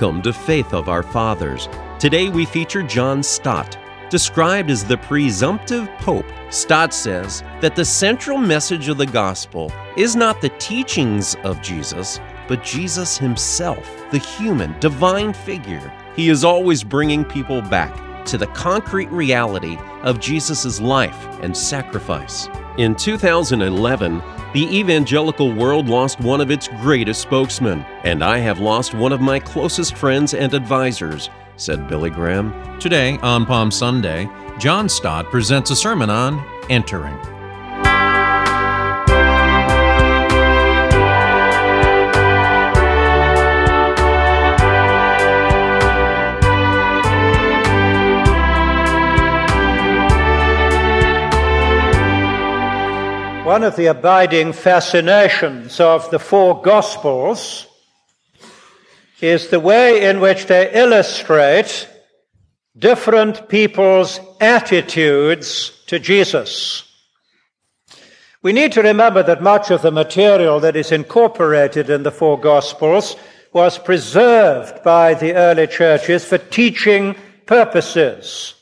Welcome to Faith of Our Fathers. Today we feature John Stott. Described as the presumptive pope, Stott says that the central message of the gospel is not the teachings of Jesus, but Jesus himself, the human, divine figure. He is always bringing people back to the concrete reality of Jesus' life and sacrifice. In 2011, the evangelical world lost one of its greatest spokesmen, and I have lost one of my closest friends and advisors, said Billy Graham. Today, on Palm Sunday, John Stott presents a sermon on entering. One of the abiding fascinations of the four Gospels is the way in which they illustrate different people's attitudes to Jesus. We need to remember that much of the material that is incorporated in the four Gospels was preserved by the early churches for teaching purposes,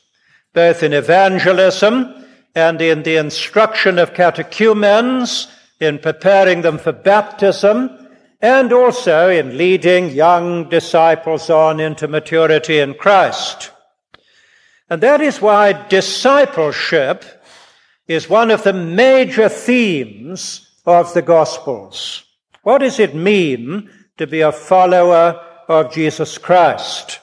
both in evangelism and in the instruction of catechumens, in preparing them for baptism, and also in leading young disciples on into maturity in Christ. And that is why discipleship is one of the major themes of the Gospels. What does it mean to be a follower of Jesus Christ?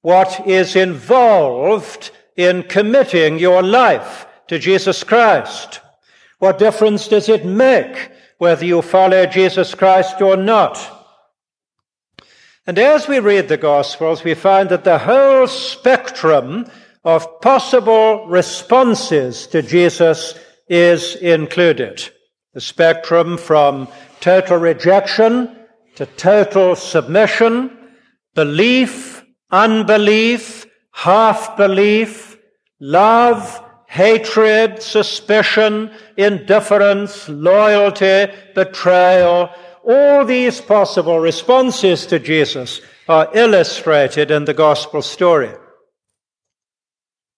What is involved in committing your life to Jesus Christ? What difference does it make whether you follow Jesus Christ or not? And as we read the Gospels, we find that the whole spectrum of possible responses to Jesus is included. The spectrum from total rejection to total submission, belief, unbelief, half belief, love, hatred, suspicion, indifference, loyalty, betrayal, all these possible responses to Jesus are illustrated in the gospel story.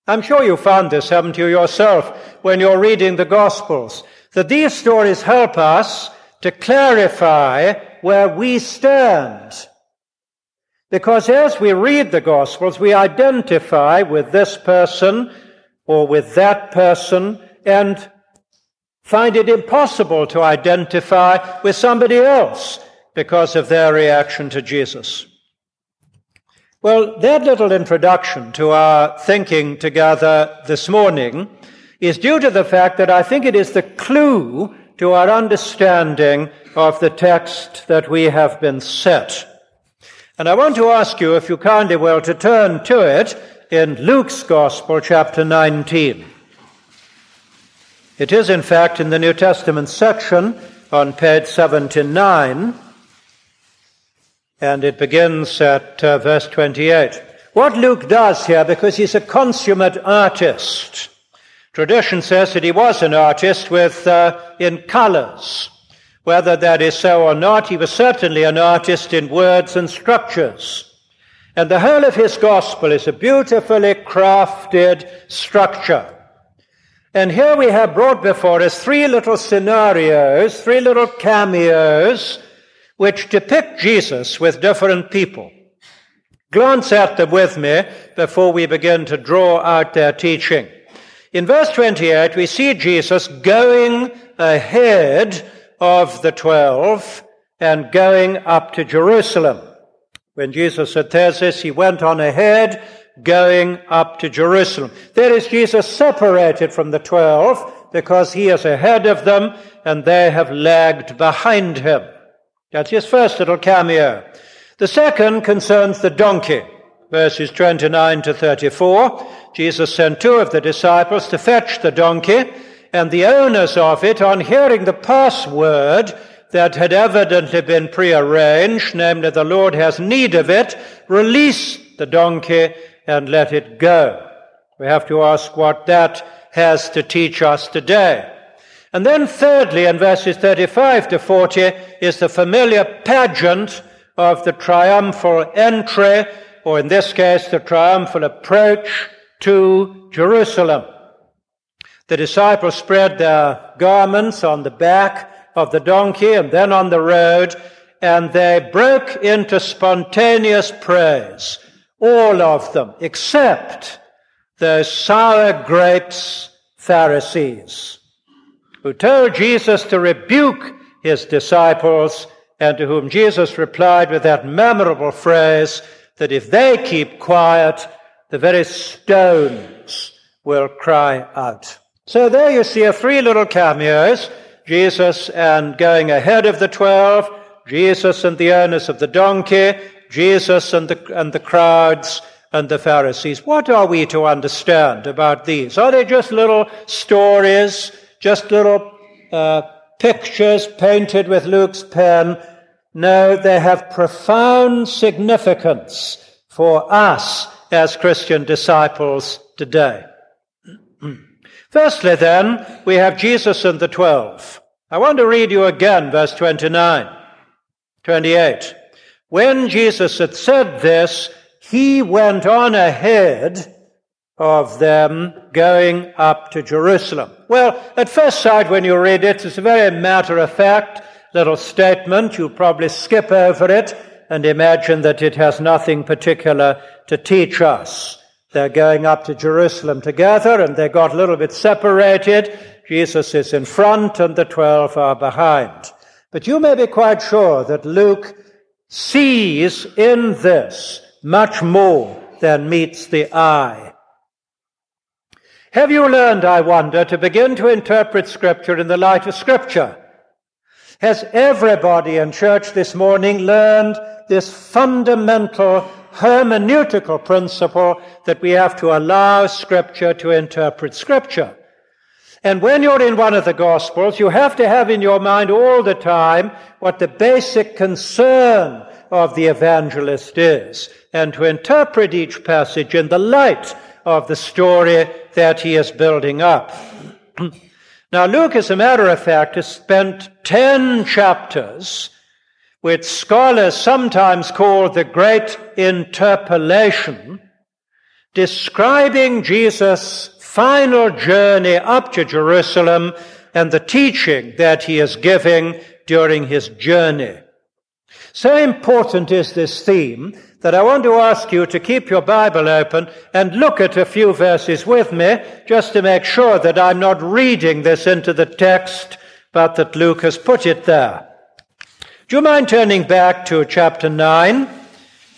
I'm sure you found this, haven't you, yourself, when you're reading the Gospels, that these stories help us to clarify where we stand. Because as we read the Gospels, we identify with this person or with that person and find it impossible to identify with somebody else because of their reaction to Jesus. Well, that little introduction to our thinking together this morning is due to the fact that I think it is the clue to our understanding of the text that we have been set. And I want to ask you, if you kindly will, to turn to it in Luke's Gospel, chapter 19. It is, in fact, in the New Testament section on page 79, and it begins at uh, verse 28. What Luke does here, because he's a consummate artist, tradition says that he was an artist with, uh, in colors. Whether that is so or not, he was certainly an artist in words and structures. And the whole of his gospel is a beautifully crafted structure. And here we have brought before us three little scenarios, three little cameos, which depict Jesus with different people. Glance at them with me before we begin to draw out their teaching. In verse 28, we see Jesus going ahead of the twelve and going up to Jerusalem. When Jesus said this, he went on ahead, going up to Jerusalem. There is Jesus separated from the twelve because he is ahead of them and they have lagged behind him. That's his first little cameo. The second concerns the donkey. Verses 29 to 34. Jesus sent two of the disciples to fetch the donkey, and the owners of it, on hearing the password, that had evidently been prearranged, namely the Lord has need of it, release the donkey and let it go. We have to ask what that has to teach us today. And then thirdly, in verses 35 to 40, is the familiar pageant of the triumphal entry, or in this case, the triumphal approach to Jerusalem. The disciples spread their garments on the back of the donkey and then on the road, and they broke into spontaneous praise, all of them, except those sour grapes Pharisees, who told Jesus to rebuke his disciples, and to whom Jesus replied with that memorable phrase that if they keep quiet, the very stones will cry out. So there you see a three little cameos Jesus and going ahead of the twelve, Jesus and the owners of the donkey, Jesus and the, and the crowds and the Pharisees. What are we to understand about these? Are they just little stories, just little uh, pictures painted with Luke's pen? No, they have profound significance for us as Christian disciples today. Firstly, then, we have Jesus and the twelve. I want to read you again verse 29, 28. When Jesus had said this, he went on ahead of them going up to Jerusalem. Well, at first sight, when you read it, it's a very matter of fact little statement. You'll probably skip over it and imagine that it has nothing particular to teach us. They're going up to Jerusalem together and they got a little bit separated. Jesus is in front and the twelve are behind. But you may be quite sure that Luke sees in this much more than meets the eye. Have you learned, I wonder, to begin to interpret Scripture in the light of Scripture? Has everybody in church this morning learned this fundamental hermeneutical principle that we have to allow Scripture to interpret Scripture. And when you're in one of the Gospels, you have to have in your mind all the time what the basic concern of the evangelist is, and to interpret each passage in the light of the story that he is building up. now, Luke, as a matter of fact, has spent ten chapters which scholars sometimes call the Great Interpolation, describing Jesus' final journey up to Jerusalem and the teaching that he is giving during his journey. So important is this theme that I want to ask you to keep your Bible open and look at a few verses with me just to make sure that I'm not reading this into the text, but that Luke has put it there. Do you mind turning back to chapter 9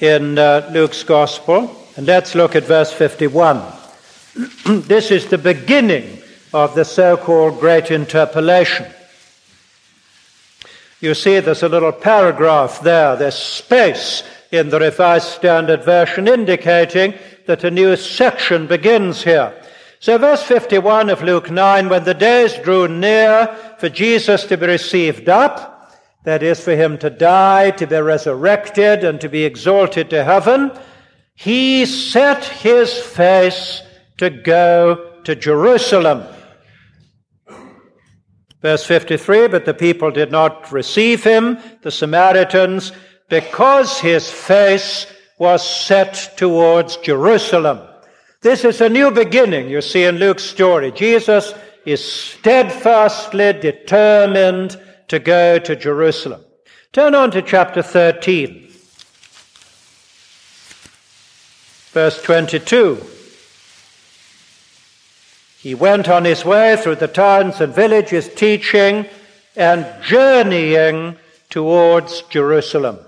in uh, Luke's Gospel? And let's look at verse 51. this is the beginning of the so called Great Interpolation. You see, there's a little paragraph there, there's space in the Revised Standard Version indicating that a new section begins here. So, verse 51 of Luke 9 when the days drew near for Jesus to be received up, that is, for him to die, to be resurrected, and to be exalted to heaven, he set his face to go to Jerusalem. Verse 53 But the people did not receive him, the Samaritans, because his face was set towards Jerusalem. This is a new beginning, you see, in Luke's story. Jesus is steadfastly determined to go to Jerusalem. Turn on to chapter 13, verse 22. He went on his way through the towns and villages, teaching and journeying towards Jerusalem.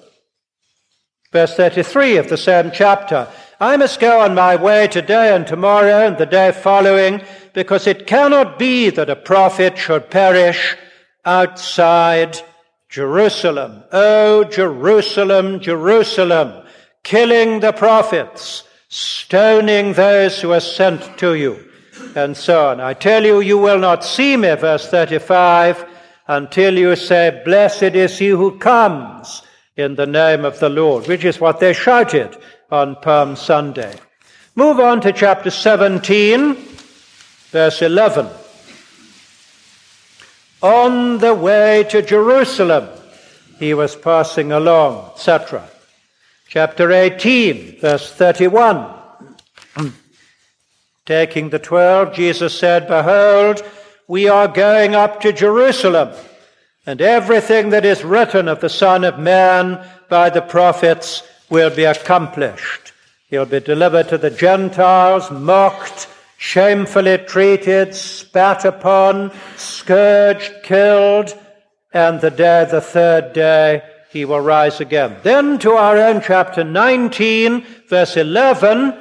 Verse 33 of the same chapter. I must go on my way today and tomorrow and the day following, because it cannot be that a prophet should perish outside Jerusalem. Oh, Jerusalem, Jerusalem, killing the prophets, stoning those who are sent to you, and so on. I tell you, you will not see me, verse 35, until you say, Blessed is he who comes in the name of the Lord, which is what they shouted on Palm Sunday. Move on to chapter 17, verse 11 on the way to Jerusalem. he was passing along, etc. Chapter 18, verse 31. Taking the twelve, Jesus said, Behold, we are going up to Jerusalem, and everything that is written of the Son of Man by the prophets will be accomplished. He'll be delivered to the Gentiles, mocked, shamefully treated, spat upon, scourged, killed, and the day, the third day, he will rise again. Then to our own chapter 19, verse 11,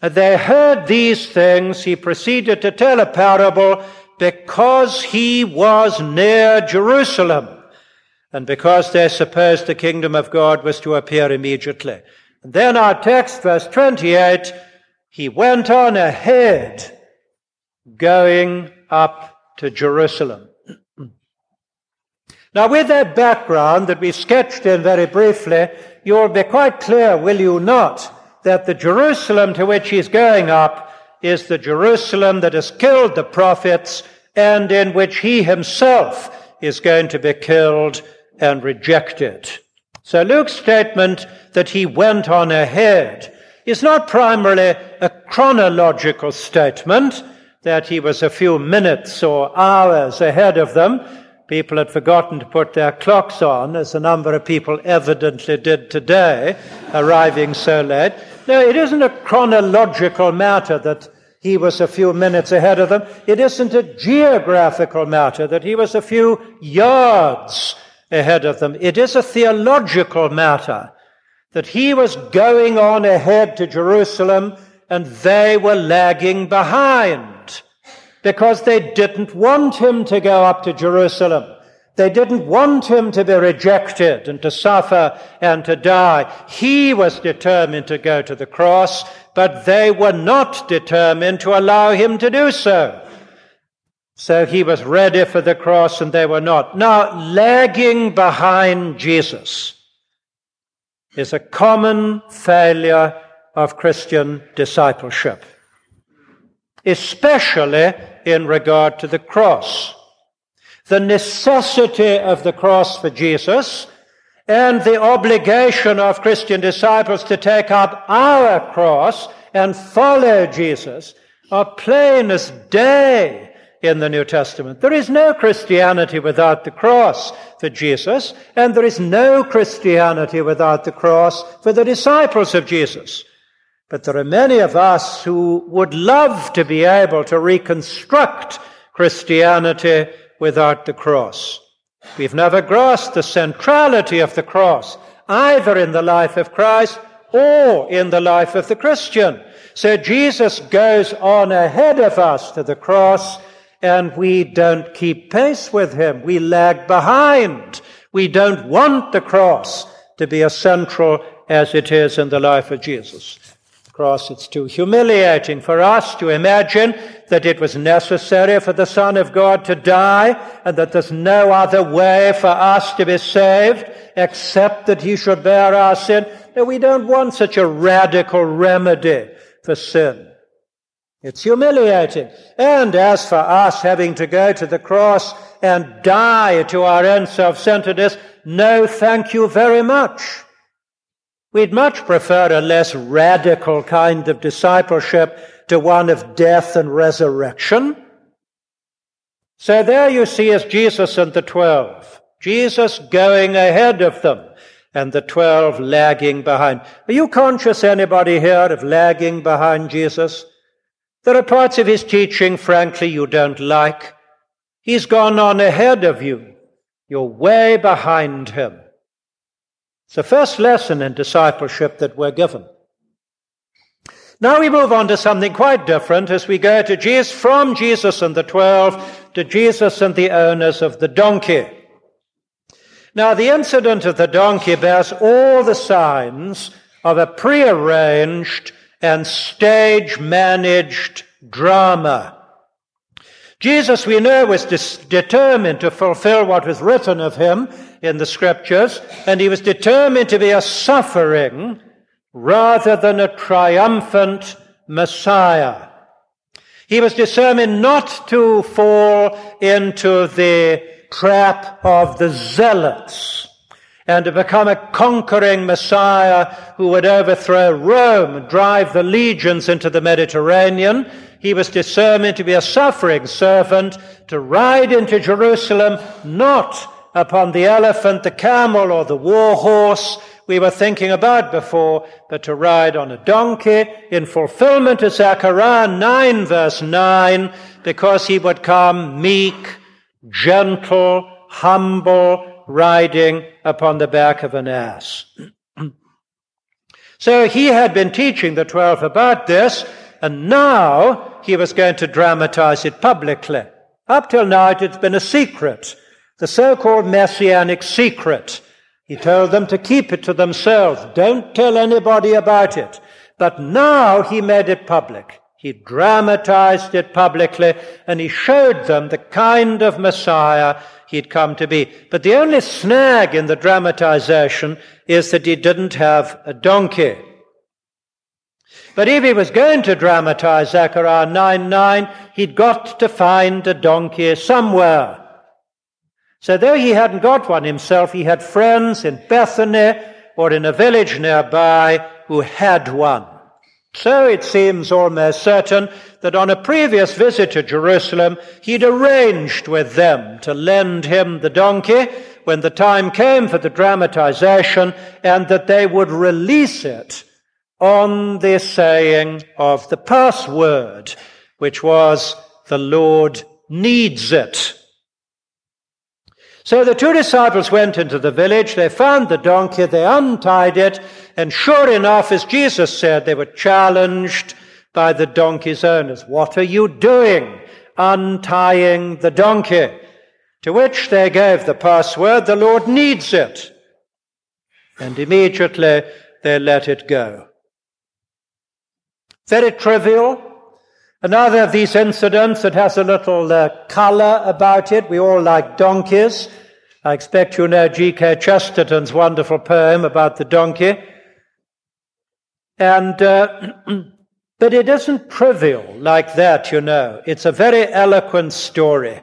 they heard these things. He proceeded to tell a parable because he was near Jerusalem and because they supposed the kingdom of God was to appear immediately. And then our text, verse 28, he went on ahead going up to Jerusalem. now, with that background that we sketched in very briefly, you'll be quite clear, will you not, that the Jerusalem to which he's going up is the Jerusalem that has killed the prophets and in which he himself is going to be killed and rejected. So Luke's statement that he went on ahead is not primarily a chronological statement that he was a few minutes or hours ahead of them. People had forgotten to put their clocks on, as a number of people evidently did today, arriving so late. No, it isn't a chronological matter that he was a few minutes ahead of them. It isn't a geographical matter that he was a few yards ahead of them. It is a theological matter that he was going on ahead to Jerusalem and they were lagging behind because they didn't want him to go up to Jerusalem. They didn't want him to be rejected and to suffer and to die. He was determined to go to the cross, but they were not determined to allow him to do so. So he was ready for the cross and they were not. Now, lagging behind Jesus is a common failure of Christian discipleship, especially in regard to the cross. The necessity of the cross for Jesus and the obligation of Christian disciples to take up our cross and follow Jesus are plain as day in the New Testament. There is no Christianity without the cross for Jesus, and there is no Christianity without the cross for the disciples of Jesus. But there are many of us who would love to be able to reconstruct Christianity without the cross. We've never grasped the centrality of the cross, either in the life of Christ or in the life of the Christian. So Jesus goes on ahead of us to the cross and we don't keep pace with him. We lag behind. We don't want the cross to be as central as it is in the life of Jesus. The cross, it's too humiliating for us to imagine that it was necessary for the Son of God to die and that there's no other way for us to be saved except that he should bear our sin. No, we don't want such a radical remedy for sin. It's humiliating. And as for us having to go to the cross and die to our own self-centeredness, no thank you very much. We'd much prefer a less radical kind of discipleship to one of death and resurrection. So there you see is Jesus and the twelve. Jesus going ahead of them and the twelve lagging behind. Are you conscious, anybody here, of lagging behind Jesus? There are parts of his teaching, frankly, you don't like. He's gone on ahead of you. You're way behind him. It's the first lesson in discipleship that we're given. Now we move on to something quite different as we go to Jesus, from Jesus and the twelve to Jesus and the owners of the donkey. Now the incident of the donkey bears all the signs of a prearranged and stage managed drama. Jesus, we know, was dis- determined to fulfill what was written of him in the scriptures, and he was determined to be a suffering rather than a triumphant Messiah. He was determined not to fall into the trap of the zealots and to become a conquering Messiah who would overthrow Rome drive the legions into the Mediterranean. He was determined to be a suffering servant, to ride into Jerusalem not upon the elephant, the camel, or the war horse we were thinking about before, but to ride on a donkey in fulfillment of Zechariah 9 verse 9, because he would come meek, gentle, humble, riding upon the back of an ass. so he had been teaching the twelve about this, and now he was going to dramatize it publicly. Up till now it had been a secret, the so-called messianic secret. He told them to keep it to themselves. Don't tell anybody about it. But now he made it public. He dramatized it publicly and he showed them the kind of Messiah he'd come to be. But the only snag in the dramatization is that he didn't have a donkey. But if he was going to dramatize Zechariah 9 9, he'd got to find a donkey somewhere. So though he hadn't got one himself, he had friends in Bethany or in a village nearby who had one. So it seems almost certain that on a previous visit to Jerusalem, he'd arranged with them to lend him the donkey when the time came for the dramatization and that they would release it on the saying of the password, which was, the Lord needs it. So the two disciples went into the village, they found the donkey, they untied it, and sure enough, as Jesus said, they were challenged by the donkey's owners. What are you doing? Untying the donkey. To which they gave the password, the Lord needs it. And immediately they let it go. Very trivial, Another of these incidents that has a little uh, color about it. We all like donkeys. I expect you know G.K. Chesterton's wonderful poem about the donkey. And, uh, but it isn't trivial like that, you know. It's a very eloquent story.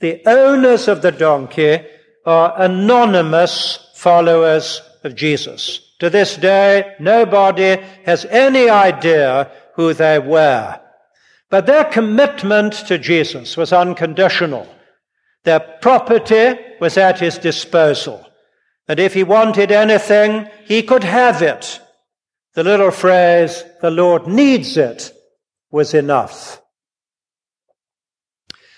The owners of the donkey are anonymous followers of Jesus. To this day, nobody has any idea who they were. But their commitment to Jesus was unconditional. Their property was at his disposal. And if he wanted anything, he could have it. The little phrase, the Lord needs it, was enough.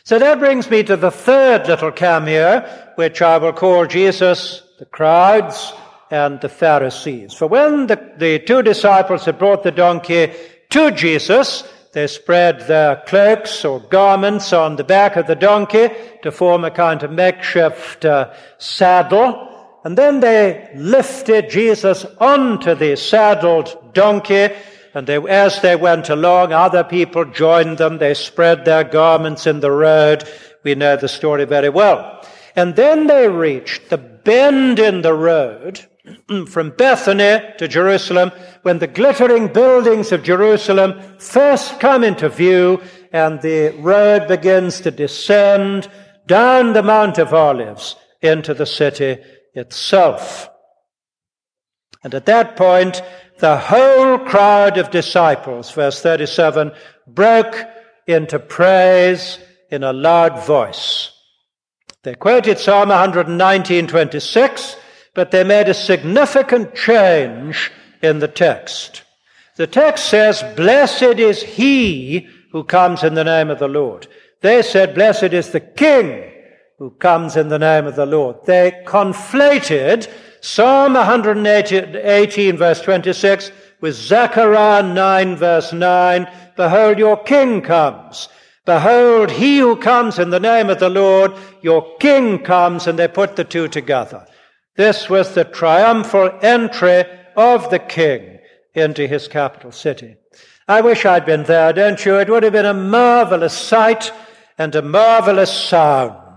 So that brings me to the third little cameo, which I will call Jesus, the crowds, and the Pharisees. For when the, the two disciples had brought the donkey to Jesus, they spread their cloaks or garments on the back of the donkey to form a kind of makeshift uh, saddle. And then they lifted Jesus onto the saddled donkey. And they, as they went along, other people joined them. They spread their garments in the road. We know the story very well. And then they reached the bend in the road from Bethany to Jerusalem, when the glittering buildings of Jerusalem first come into view and the road begins to descend down the Mount of Olives into the city itself. And at that point, the whole crowd of disciples, verse 37, broke into praise in a loud voice. They quoted Psalm 119, 26, but they made a significant change in the text. The text says, Blessed is he who comes in the name of the Lord. They said, Blessed is the King who comes in the name of the Lord. They conflated Psalm 118 verse 26 with Zechariah 9 verse 9. Behold, your King comes. Behold, he who comes in the name of the Lord, your King comes, and they put the two together. This was the triumphal entry of the king into his capital city. I wish I'd been there, don't you? It would have been a marvelous sight and a marvelous sound.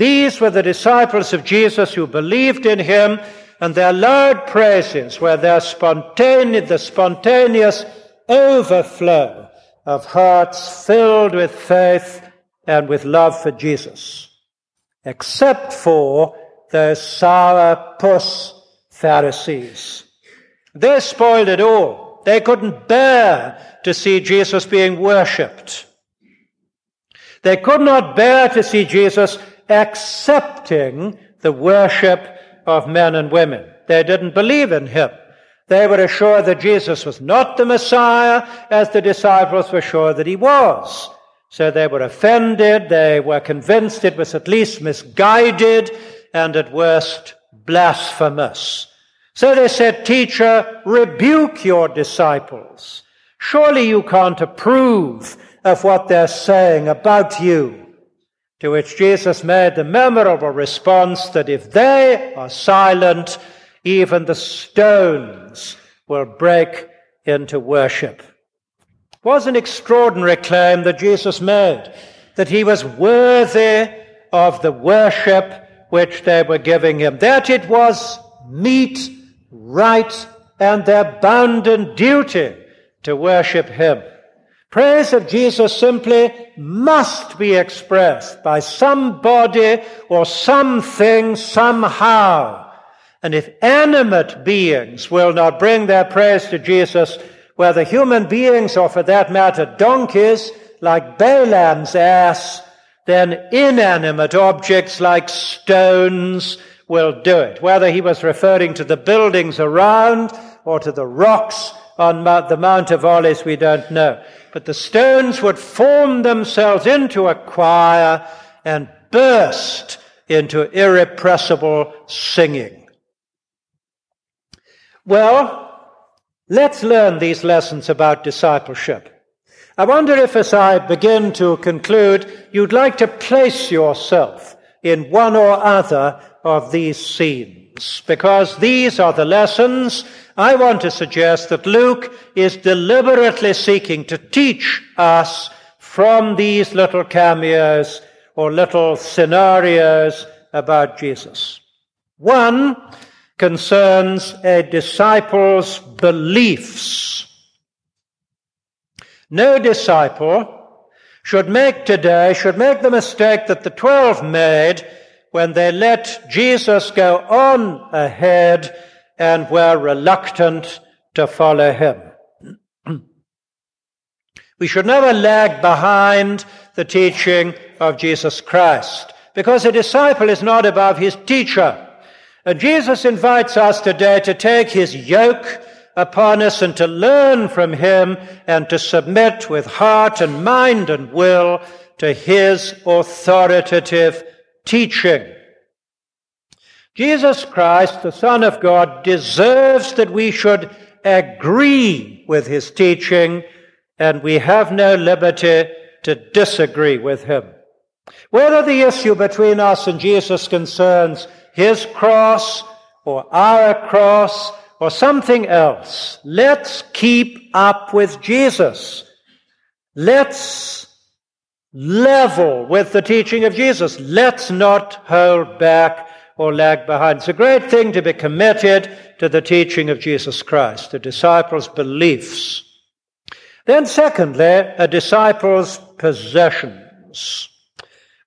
These were the disciples of Jesus who believed in him, and their loud praises were their spontaneous, the spontaneous overflow of hearts filled with faith and with love for Jesus. Except for those sour puss Pharisees. They spoiled it all. They couldn't bear to see Jesus being worshipped. They could not bear to see Jesus accepting the worship of men and women. They didn't believe in him. They were assured that Jesus was not the Messiah, as the disciples were sure that he was. So they were offended. They were convinced it was at least misguided and at worst blasphemous. So they said, Teacher, rebuke your disciples. Surely you can't approve of what they're saying about you. To which Jesus made the memorable response that if they are silent, even the stones will break into worship. It was an extraordinary claim that Jesus made, that he was worthy of the worship which they were giving him, that it was meet, right, and their bounden duty to worship him. Praise of Jesus simply must be expressed by somebody or something somehow. And if animate beings will not bring their praise to Jesus, whether human beings or for that matter donkeys, like Balaam's ass, then inanimate objects like stones will do it. Whether he was referring to the buildings around or to the rocks on the Mount of Olives, we don't know. But the stones would form themselves into a choir and burst into irrepressible singing. Well, let's learn these lessons about discipleship. I wonder if, as I begin to conclude, you'd like to place yourself in one or other of these scenes, because these are the lessons I want to suggest that Luke is deliberately seeking to teach us from these little cameos or little scenarios about Jesus. One concerns a disciple's beliefs. No disciple should make today, should make the mistake that the twelve made when they let Jesus go on ahead and were reluctant to follow him. we should never lag behind the teaching of Jesus Christ because a disciple is not above his teacher. And Jesus invites us today to take his yoke upon us and to learn from him and to submit with heart and mind and will to his authoritative teaching. Jesus Christ, the Son of God, deserves that we should agree with his teaching, and we have no liberty to disagree with him. Whether the issue between us and Jesus concerns his cross or our cross or something else, let's keep up with Jesus. Let's level with the teaching of Jesus. Let's not hold back or lag behind. It's a great thing to be committed to the teaching of Jesus Christ, the disciples' beliefs. Then, secondly, a disciple's possessions.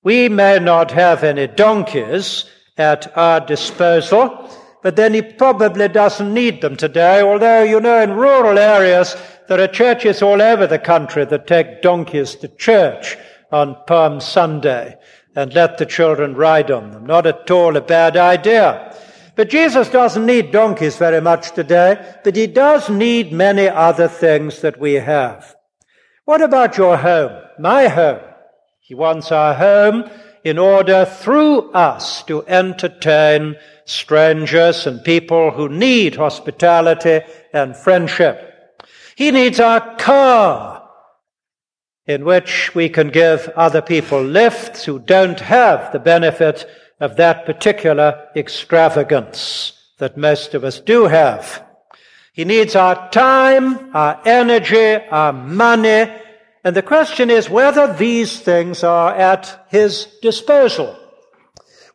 We may not have any donkeys at our disposal, but then he probably doesn't need them today, although, you know, in rural areas, there are churches all over the country that take donkeys to church on Palm Sunday and let the children ride on them. Not at all a bad idea. But Jesus doesn't need donkeys very much today, but he does need many other things that we have. What about your home? My home. He wants our home in order through us to entertain strangers and people who need hospitality and friendship. He needs our car in which we can give other people lifts who don't have the benefit of that particular extravagance that most of us do have. He needs our time, our energy, our money, and the question is whether these things are at his disposal.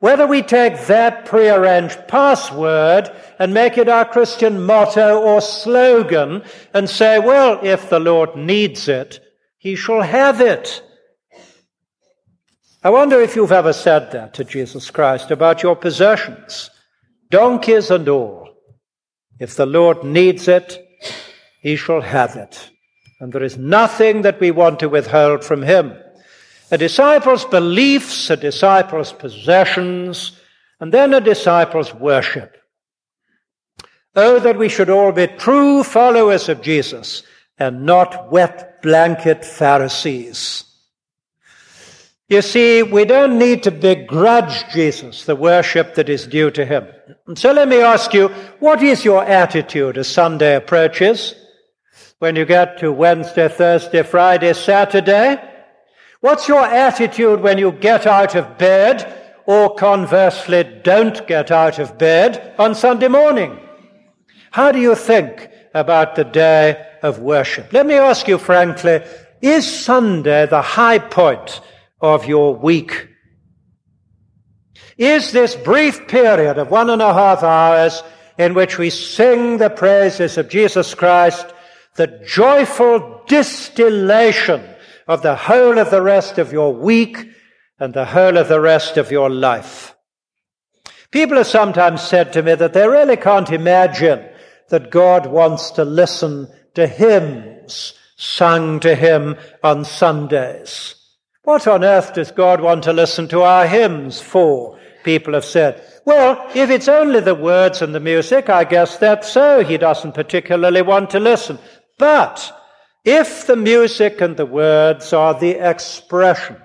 Whether we take that prearranged password and make it our Christian motto or slogan and say, well, if the Lord needs it, he shall have it. I wonder if you've ever said that to Jesus Christ about your possessions, donkeys and all. If the Lord needs it, he shall have it. And there is nothing that we want to withhold from him. A disciple's beliefs, a disciple's possessions, and then a disciple's worship. Oh, that we should all be true followers of Jesus and not wet blanket Pharisees. You see, we don't need to begrudge Jesus the worship that is due to him. And so let me ask you, what is your attitude as Sunday approaches? When you get to Wednesday, Thursday, Friday, Saturday? What's your attitude when you get out of bed or conversely don't get out of bed on Sunday morning? How do you think about the day of worship? Let me ask you frankly, is Sunday the high point of your week? Is this brief period of one and a half hours in which we sing the praises of Jesus Christ the joyful distillation of the whole of the rest of your week and the whole of the rest of your life? People have sometimes said to me that they really can't imagine that God wants to listen to hymns sung to him on Sundays. What on earth does God want to listen to our hymns for? People have said. Well, if it's only the words and the music, I guess that's so. He doesn't particularly want to listen. But if the music and the words are the expression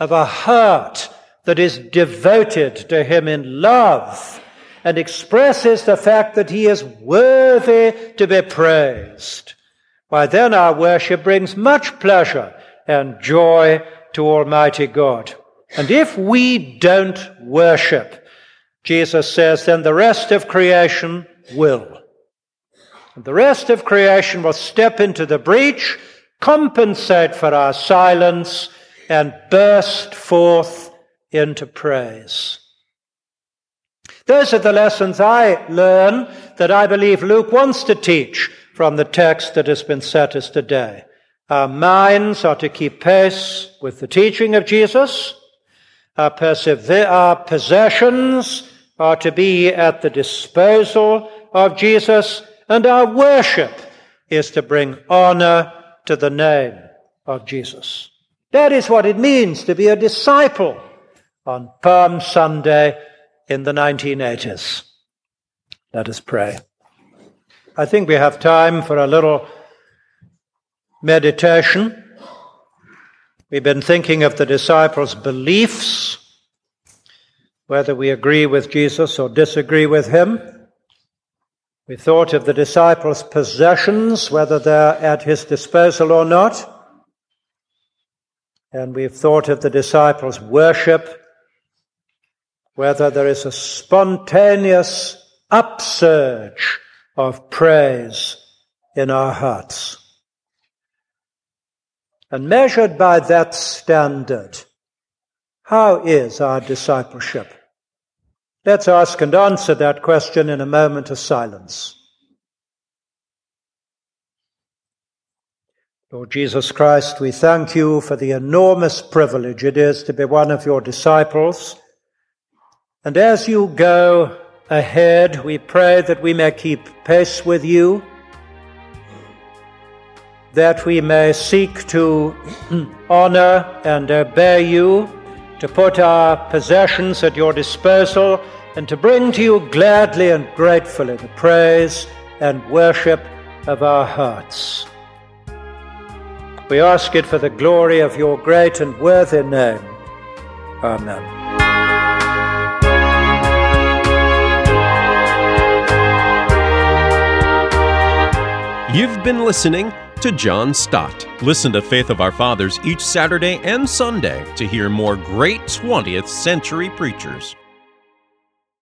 of a heart that is devoted to Him in love and expresses the fact that He is worthy to be praised, why then our worship brings much pleasure and joy to Almighty God. And if we don't worship, Jesus says, then the rest of creation will. And the rest of creation will step into the breach, compensate for our silence, and burst forth into praise. Those are the lessons I learn that I believe Luke wants to teach from the text that has been set us today. Our minds are to keep pace with the teaching of Jesus. Our, persever- our possessions are to be at the disposal of Jesus. And our worship is to bring honor to the name of Jesus. That is what it means to be a disciple on Palm Sunday in the 1980s. Let us pray. I think we have time for a little meditation. We've been thinking of the disciples' beliefs, whether we agree with Jesus or disagree with him. We thought of the disciples' possessions, whether they're at his disposal or not. And we've thought of the disciples' worship, whether there is a spontaneous upsurge of praise in our hearts. And measured by that standard, how is our discipleship? Let's ask and answer that question in a moment of silence. Lord Jesus Christ, we thank you for the enormous privilege it is to be one of your disciples. And as you go ahead, we pray that we may keep pace with you that we may seek to honor and obey you, to put our possessions at your disposal, and to bring to you gladly and gratefully the praise and worship of our hearts. We ask it for the glory of your great and worthy name. Amen. You've been listening to John Stott. Listen to Faith of Our Fathers each Saturday and Sunday to hear more great 20th century preachers.